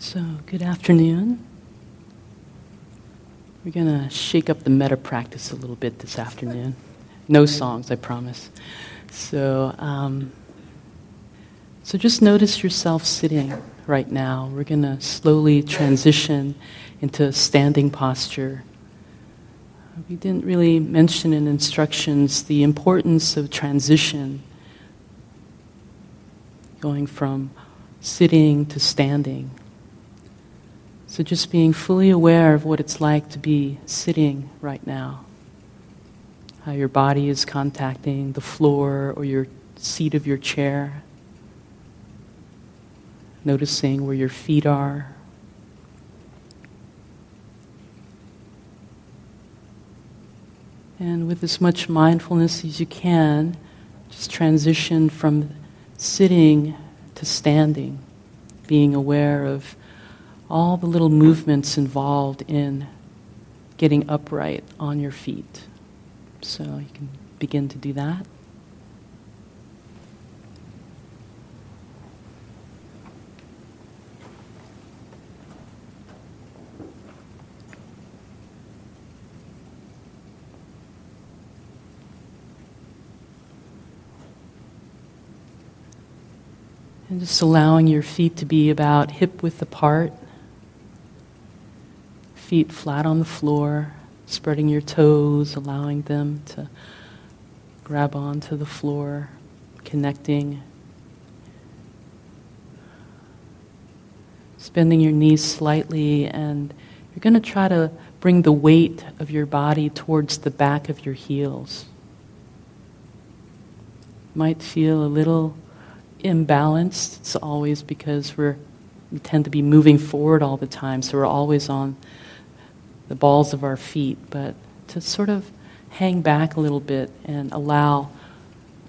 So, good afternoon. We're going to shake up the metta practice a little bit this afternoon. No songs, I promise. So, um, so just notice yourself sitting right now. We're going to slowly transition into standing posture. We didn't really mention in instructions the importance of transition, going from sitting to standing. So just being fully aware of what it's like to be sitting right now. How your body is contacting the floor or your seat of your chair. Noticing where your feet are. And with as much mindfulness as you can, just transition from sitting to standing, being aware of all the little movements involved in getting upright on your feet. So you can begin to do that. And just allowing your feet to be about hip width apart feet flat on the floor, spreading your toes, allowing them to grab onto the floor, connecting. Bending your knees slightly, and you're going to try to bring the weight of your body towards the back of your heels. Might feel a little imbalanced. It's always because we're we tend to be moving forward all the time, so we're always on the balls of our feet, but to sort of hang back a little bit and allow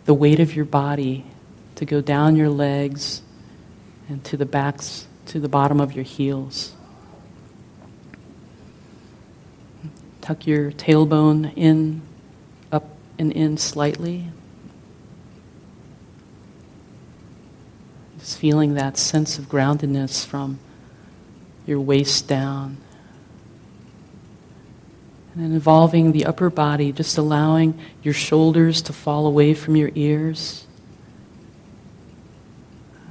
the weight of your body to go down your legs and to the backs, to the bottom of your heels. Tuck your tailbone in, up and in slightly. Just feeling that sense of groundedness from your waist down. And then involving the upper body, just allowing your shoulders to fall away from your ears.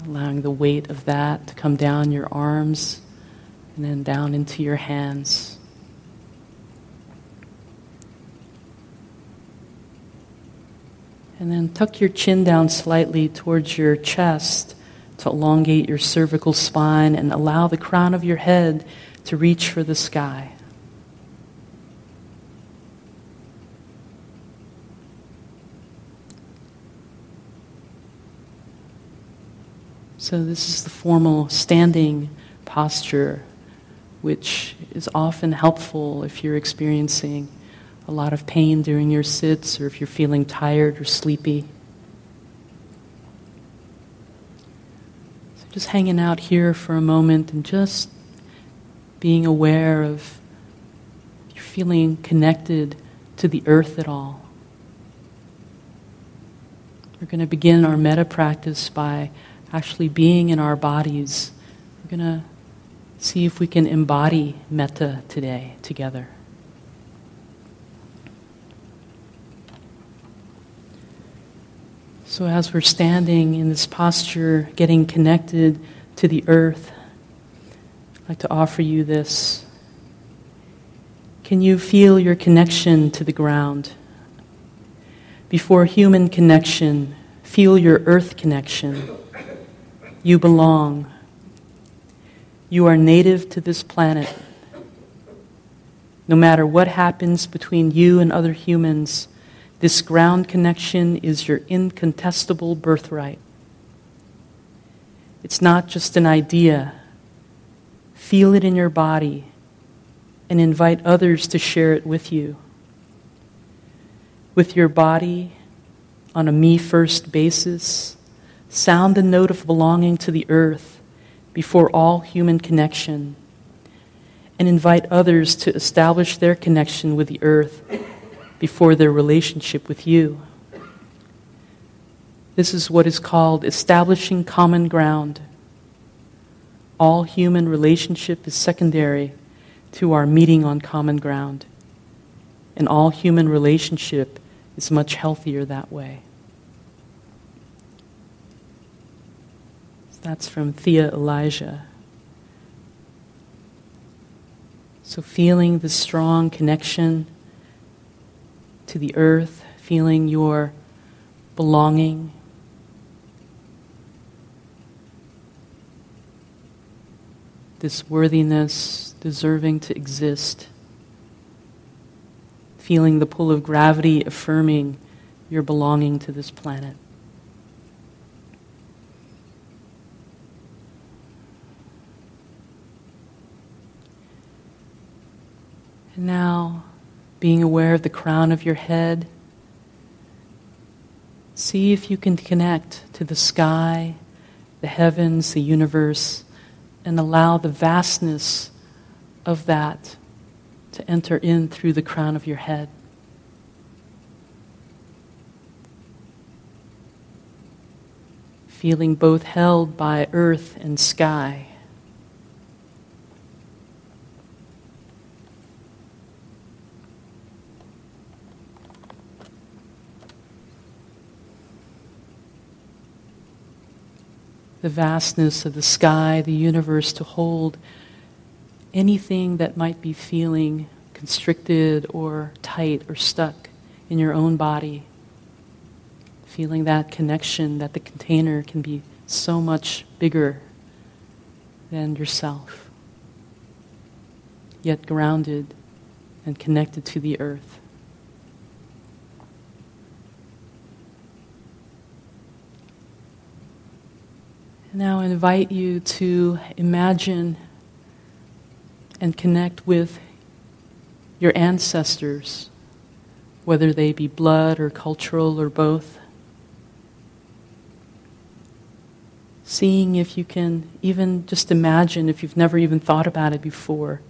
Allowing the weight of that to come down your arms and then down into your hands. And then tuck your chin down slightly towards your chest to elongate your cervical spine and allow the crown of your head to reach for the sky. So, this is the formal standing posture, which is often helpful if you're experiencing a lot of pain during your sits or if you're feeling tired or sleepy. So, just hanging out here for a moment and just being aware of you're feeling connected to the earth at all. We're going to begin our metta practice by actually being in our bodies. We're going to see if we can embody metta today together. So, as we're standing in this posture, getting connected to the earth, I'd like to offer you this. Can you feel your connection to the ground? Before human connection, feel your earth connection. You belong. You are native to this planet. No matter what happens between you and other humans, this ground connection is your incontestable birthright. It's not just an idea. Feel it in your body and invite others to share it with you. With your body on a me first basis, sound the note of belonging to the earth before all human connection, and invite others to establish their connection with the earth before their relationship with you. This is what is called establishing common ground. all human relationship is secondary to our meeting on common ground. And all human relationship is much healthier that way. That's from Thea Elijah. So, feeling the strong connection to the earth, feeling your belonging. This worthiness, deserving to exist. Feeling the pull of gravity affirming your belonging to this planet. Now, being aware of the crown of your head, see if you can connect to the sky, the heavens, the universe, and allow the vastness of that to enter in through the crown of your head. Feeling both held by earth and sky. The vastness of the sky, the universe, to hold anything that might be feeling constricted or tight or stuck in your own body. Feeling that connection that the container can be so much bigger than yourself, yet grounded and connected to the earth. Now invite you to imagine and connect with your ancestors, whether they be blood or cultural or both. Seeing if you can even just imagine, if you've never even thought about it before,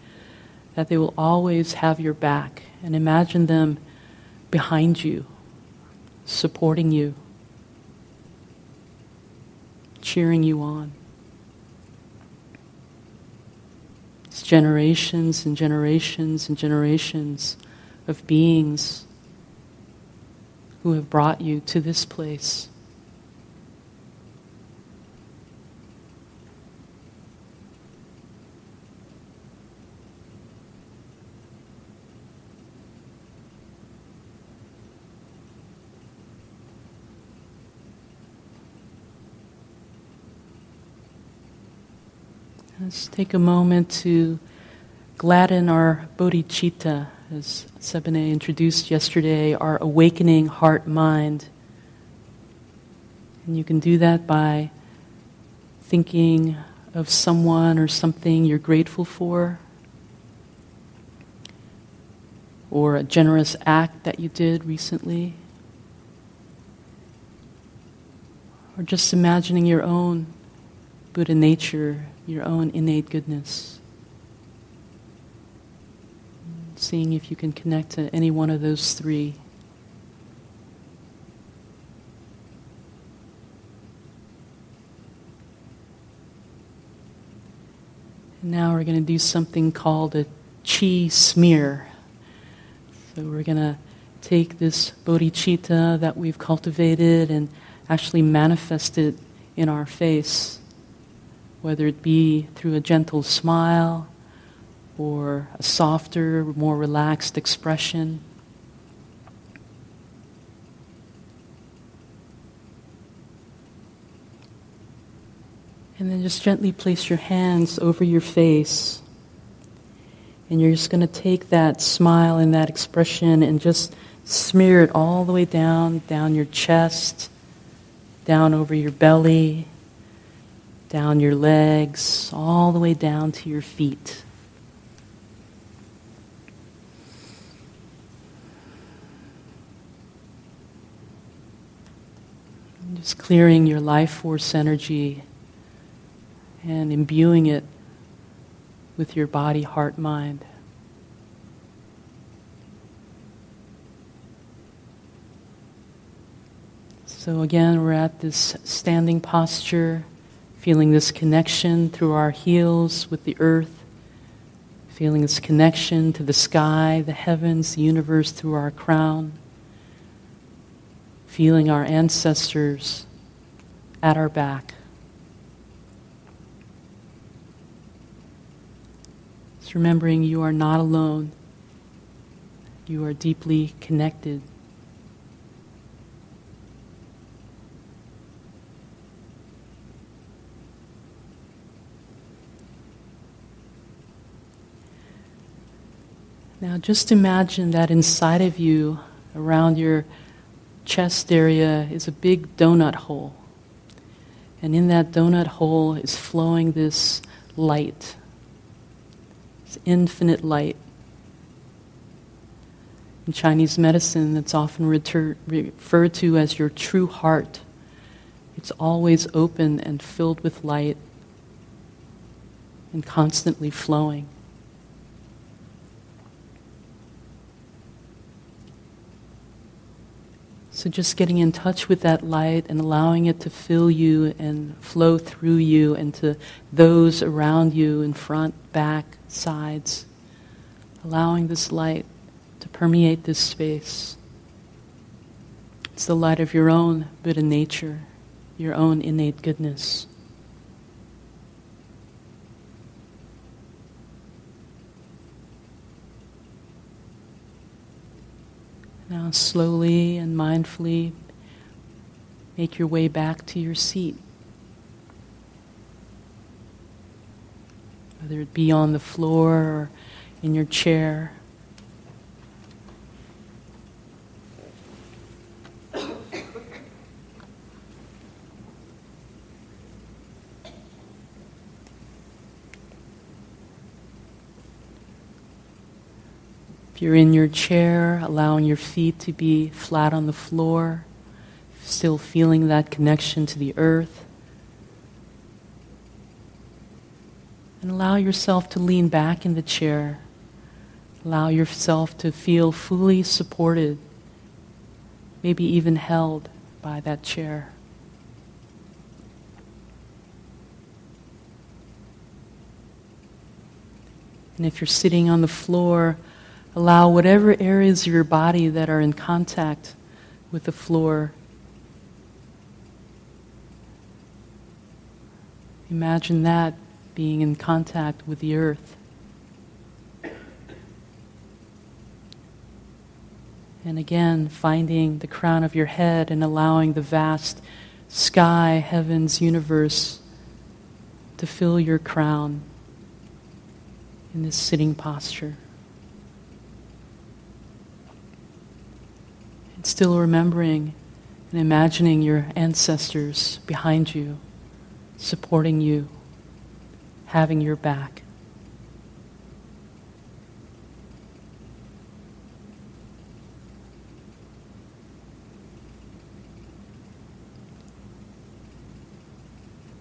that they will always have your back. And imagine them behind you, supporting you cheering you on. It's generations and generations and generations of beings who have brought you to this place. Let's take a moment to gladden our bodhicitta, as Sebene introduced yesterday, our awakening heart mind. And you can do that by thinking of someone or something you're grateful for, or a generous act that you did recently, or just imagining your own Buddha nature your own innate goodness. Seeing if you can connect to any one of those three. And now we're going to do something called a chi smear. So we're going to take this bodhicitta that we've cultivated and actually manifest it in our face whether it be through a gentle smile or a softer, more relaxed expression. And then just gently place your hands over your face. And you're just going to take that smile and that expression and just smear it all the way down, down your chest, down over your belly, down your legs, all the way down to your feet. Just clearing your life force energy and imbuing it with your body, heart, mind. So again, we're at this standing posture feeling this connection through our heels with the earth, feeling this connection to the sky, the heavens, the universe through our crown, feeling our ancestors at our back. Just remembering you are not alone, you are deeply connected. Now, just imagine that inside of you, around your chest area, is a big donut hole. And in that donut hole is flowing this light, this infinite light. In Chinese medicine, that's often retur- referred to as your true heart. It's always open and filled with light and constantly flowing. So, just getting in touch with that light and allowing it to fill you and flow through you and to those around you in front, back, sides. Allowing this light to permeate this space. It's the light of your own Buddha nature, your own innate goodness. Now, slowly and mindfully, make your way back to your seat. Whether it be on the floor or in your chair. If you're in your chair, allowing your feet to be flat on the floor, still feeling that connection to the earth. And allow yourself to lean back in the chair. Allow yourself to feel fully supported, maybe even held by that chair. And if you're sitting on the floor, Allow whatever areas of your body that are in contact with the floor. Imagine that being in contact with the earth. And again, finding the crown of your head and allowing the vast sky, heavens, universe to fill your crown in this sitting posture. Still remembering and imagining your ancestors behind you, supporting you, having your back.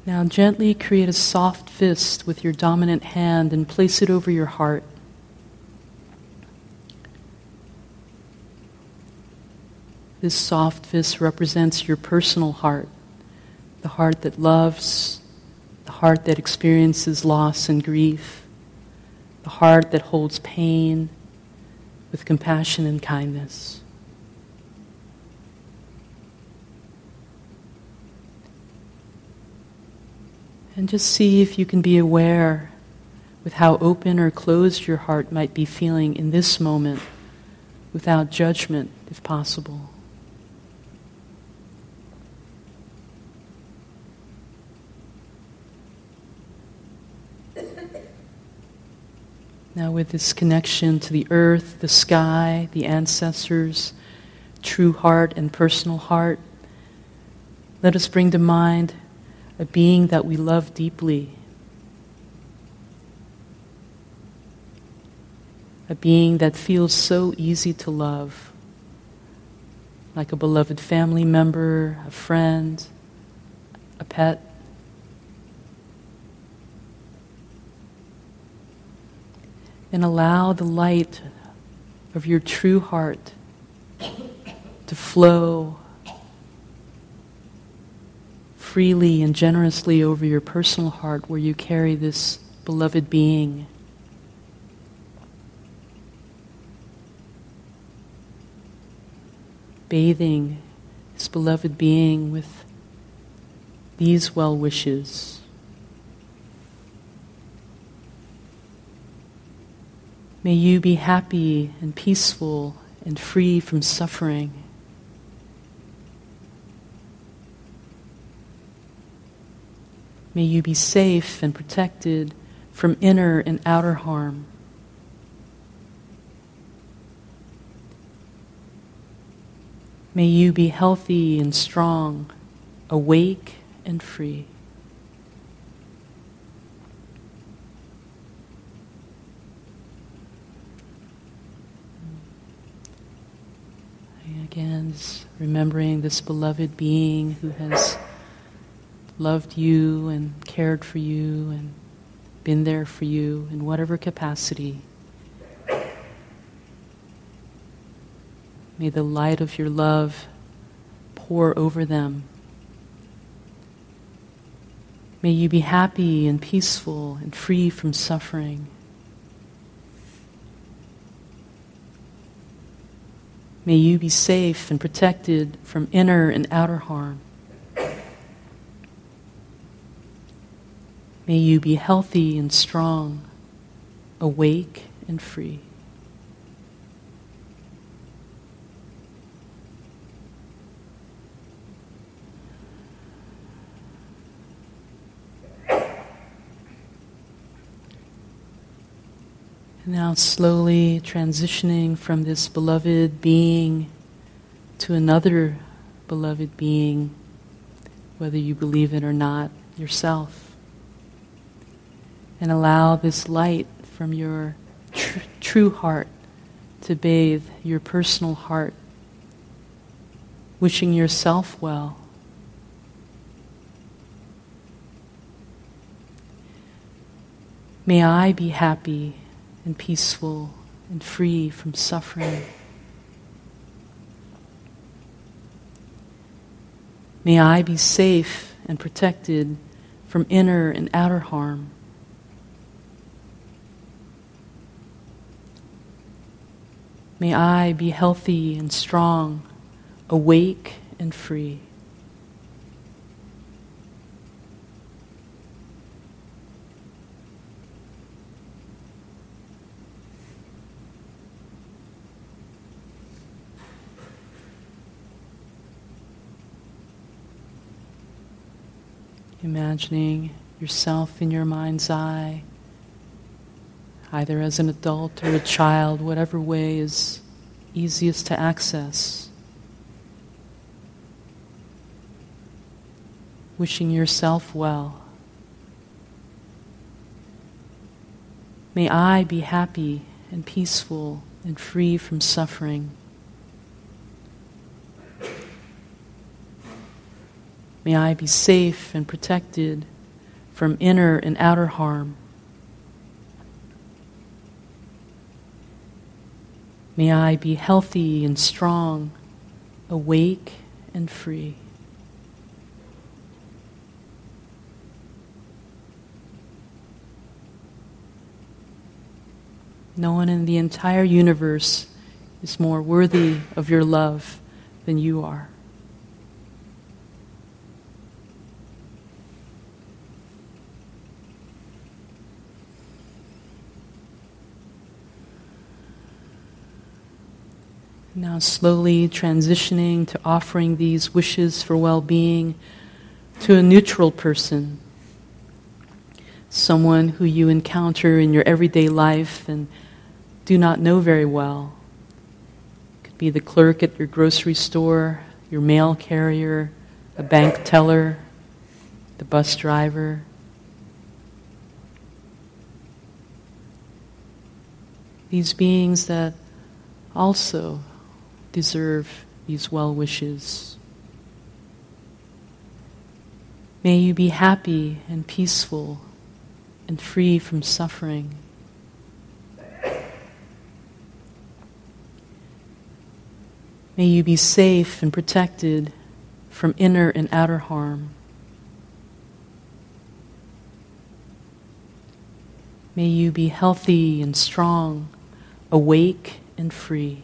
Now, gently create a soft fist with your dominant hand and place it over your heart. This soft fist represents your personal heart, the heart that loves, the heart that experiences loss and grief, the heart that holds pain with compassion and kindness. And just see if you can be aware with how open or closed your heart might be feeling in this moment without judgment, if possible. Now, with this connection to the earth, the sky, the ancestors, true heart and personal heart, let us bring to mind a being that we love deeply, a being that feels so easy to love, like a beloved family member, a friend, a pet. And allow the light of your true heart to flow freely and generously over your personal heart where you carry this beloved being. Bathing this beloved being with these well wishes. May you be happy and peaceful and free from suffering. May you be safe and protected from inner and outer harm. May you be healthy and strong, awake and free. Again, remembering this beloved being who has loved you and cared for you and been there for you in whatever capacity. May the light of your love pour over them. May you be happy and peaceful and free from suffering. May you be safe and protected from inner and outer harm. May you be healthy and strong, awake and free. Now, slowly transitioning from this beloved being to another beloved being, whether you believe it or not, yourself. And allow this light from your tr- true heart to bathe your personal heart, wishing yourself well. May I be happy and peaceful and free from suffering. May I be safe and protected from inner and outer harm. May I be healthy and strong, awake and free. Imagining yourself in your mind's eye, either as an adult or a child, whatever way is easiest to access. Wishing yourself well. May I be happy and peaceful and free from suffering. May I be safe and protected from inner and outer harm. May I be healthy and strong, awake and free. No one in the entire universe is more worthy of your love than you are. Now, slowly transitioning to offering these wishes for well being to a neutral person, someone who you encounter in your everyday life and do not know very well. It could be the clerk at your grocery store, your mail carrier, a bank teller, the bus driver. These beings that also deserve these well wishes. May you be happy and peaceful and free from suffering. May you be safe and protected from inner and outer harm. May you be healthy and strong, awake and free.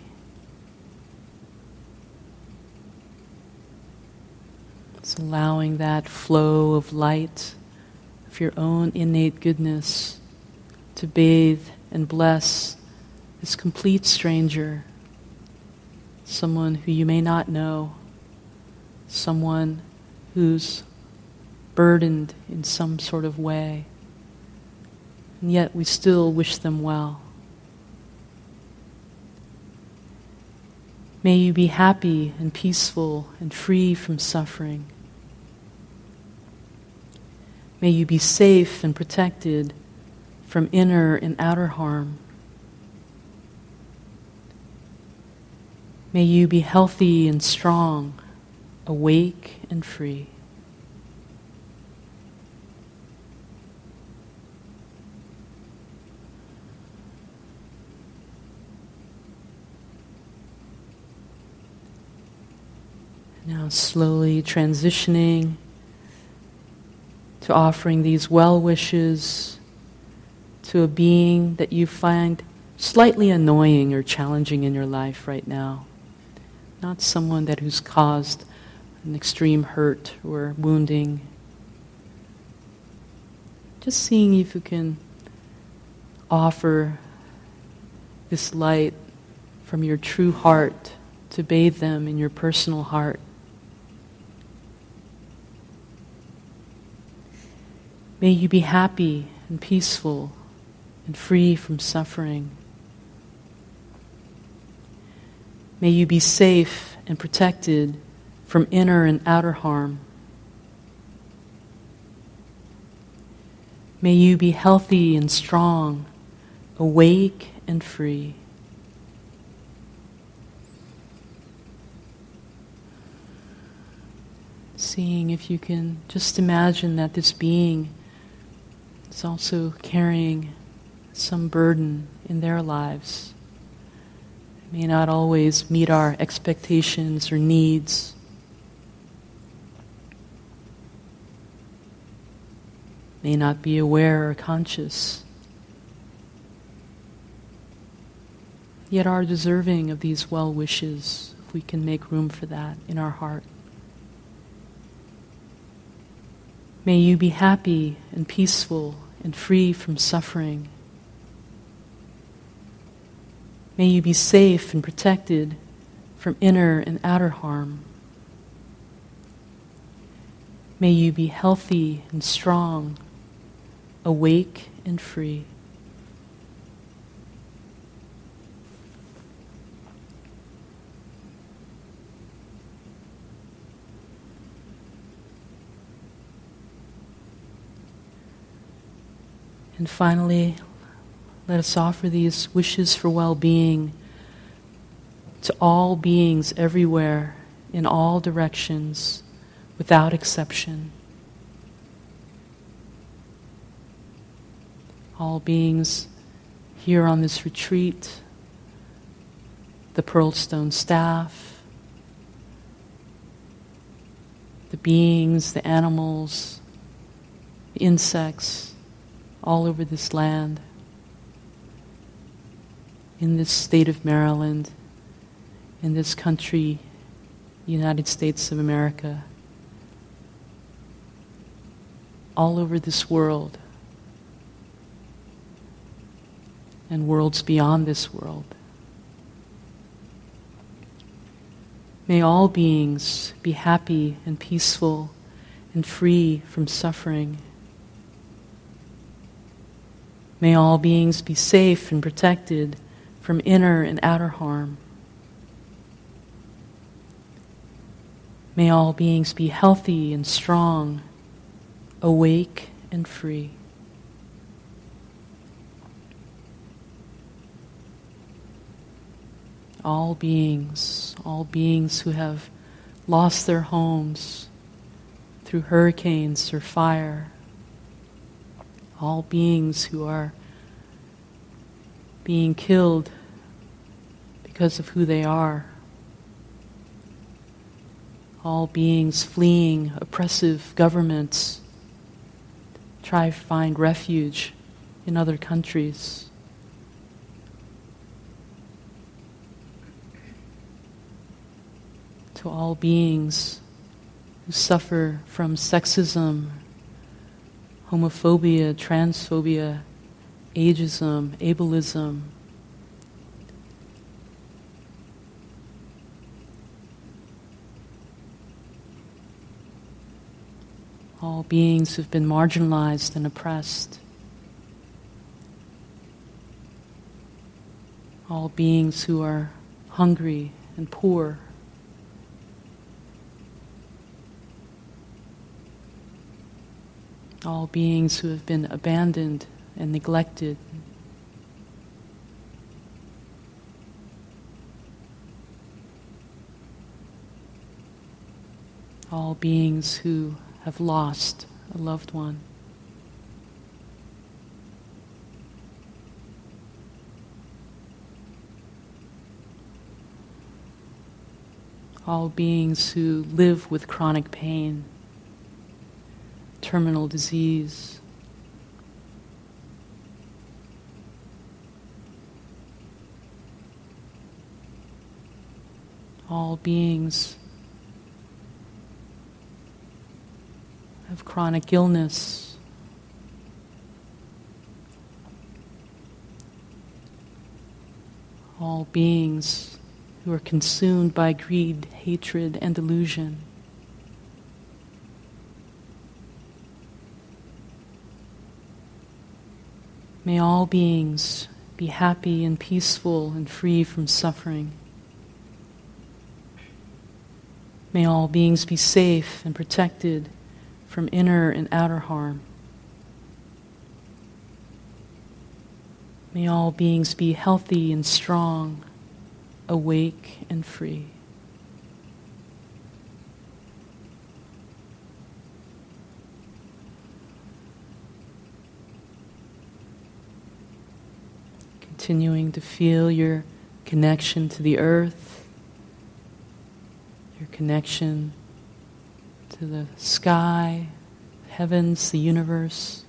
Allowing that flow of light, of your own innate goodness, to bathe and bless this complete stranger, someone who you may not know, someone who's burdened in some sort of way and yet we still wish them well. May you be happy and peaceful and free from suffering. May you be safe and protected from inner and outer harm. May you be healthy and strong, awake and free. Now, slowly transitioning to offering these well wishes to a being that you find slightly annoying or challenging in your life right now. Not someone that who's caused an extreme hurt or wounding. Just seeing if you can offer this light from your true heart to bathe them in your personal heart. May you be happy and peaceful and free from suffering. May you be safe and protected from inner and outer harm. May you be healthy and strong, awake and free. Seeing if you can just imagine that this being is also carrying some burden in their lives. It may not always meet our expectations or needs. May not be aware or conscious. Yet are deserving of these well wishes if we can make room for that in our heart. May you be happy and peaceful and free from suffering. May you be safe and protected from inner and outer harm. May you be healthy and strong, awake and free. And finally, let us offer these wishes for well being to all beings everywhere, in all directions, without exception. All beings here on this retreat, the Pearlstone staff, the beings, the animals, the insects all over this land, in this state of Maryland, in this country, United States of America, all over this world, and worlds beyond this world. May all beings be happy and peaceful and free from suffering. May all beings be safe and protected from inner and outer harm. May all beings be healthy and strong, awake and free. All beings, all beings who have lost their homes through hurricanes or fire, all beings who are being killed because of who they are, all beings fleeing oppressive governments, try to find refuge in other countries. To all beings who suffer from sexism, homophobia, transphobia, ageism, ableism, all beings who've been marginalized and oppressed, all beings who are hungry and poor. All beings who have been abandoned and neglected. All beings who have lost a loved one. All beings who live with chronic pain, terminal disease. All beings have chronic illness. All beings who are consumed by greed, hatred, and delusion. May all beings be happy and peaceful and free from suffering. May all beings be safe and protected from inner and outer harm. May all beings be healthy and strong, awake and free. Continuing to feel your connection to the earth, your connection to the sky, heavens, the universe,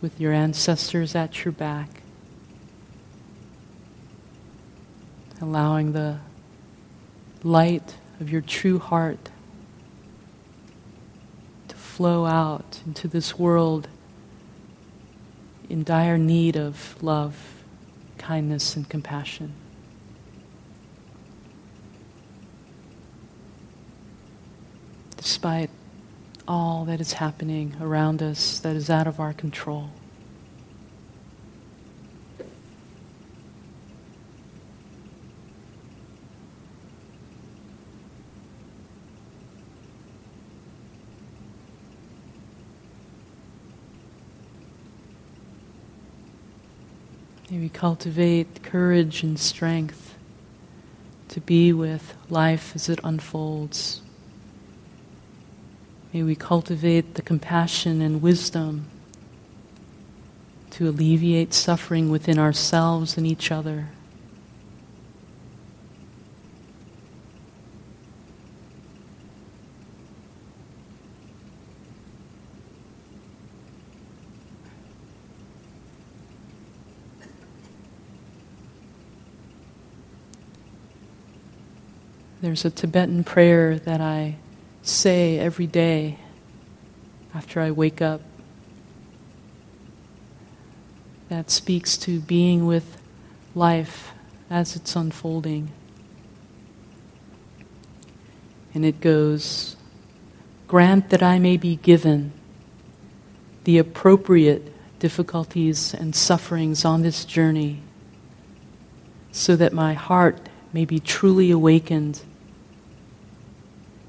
with your ancestors at your back. Allowing the light of your true heart to flow out into this world in dire need of love, kindness, and compassion. despite all that is happening around us that is out of our control. May we cultivate courage and strength to be with life as it unfolds. May we cultivate the compassion and wisdom to alleviate suffering within ourselves and each other. There's a Tibetan prayer that I say every day after I wake up that speaks to being with life as it's unfolding. And it goes, Grant that I may be given the appropriate difficulties and sufferings on this journey, so that my heart may be truly awakened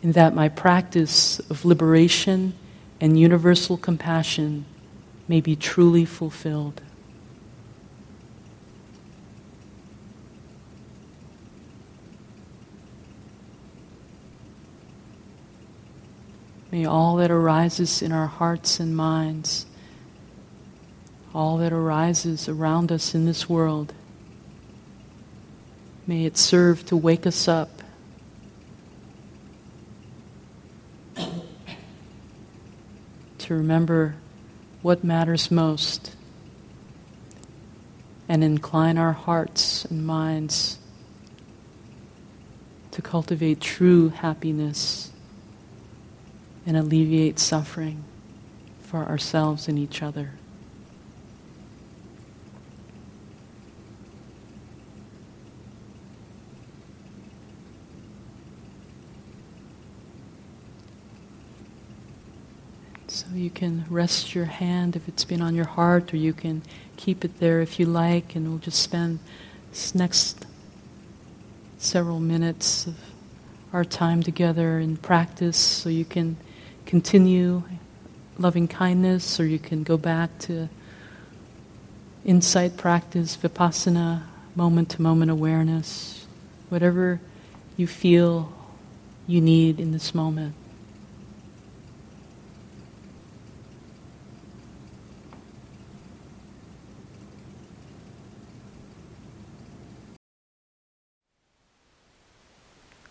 and that my practice of liberation and universal compassion may be truly fulfilled. May all that arises in our hearts and minds, all that arises around us in this world, may it serve to wake us up to remember what matters most and incline our hearts and minds to cultivate true happiness and alleviate suffering for ourselves and each other. You can rest your hand if it's been on your heart, or you can keep it there if you like, and we'll just spend this next several minutes of our time together in practice so you can continue loving kindness or you can go back to insight practice, vipassana, moment to moment awareness, whatever you feel you need in this moment.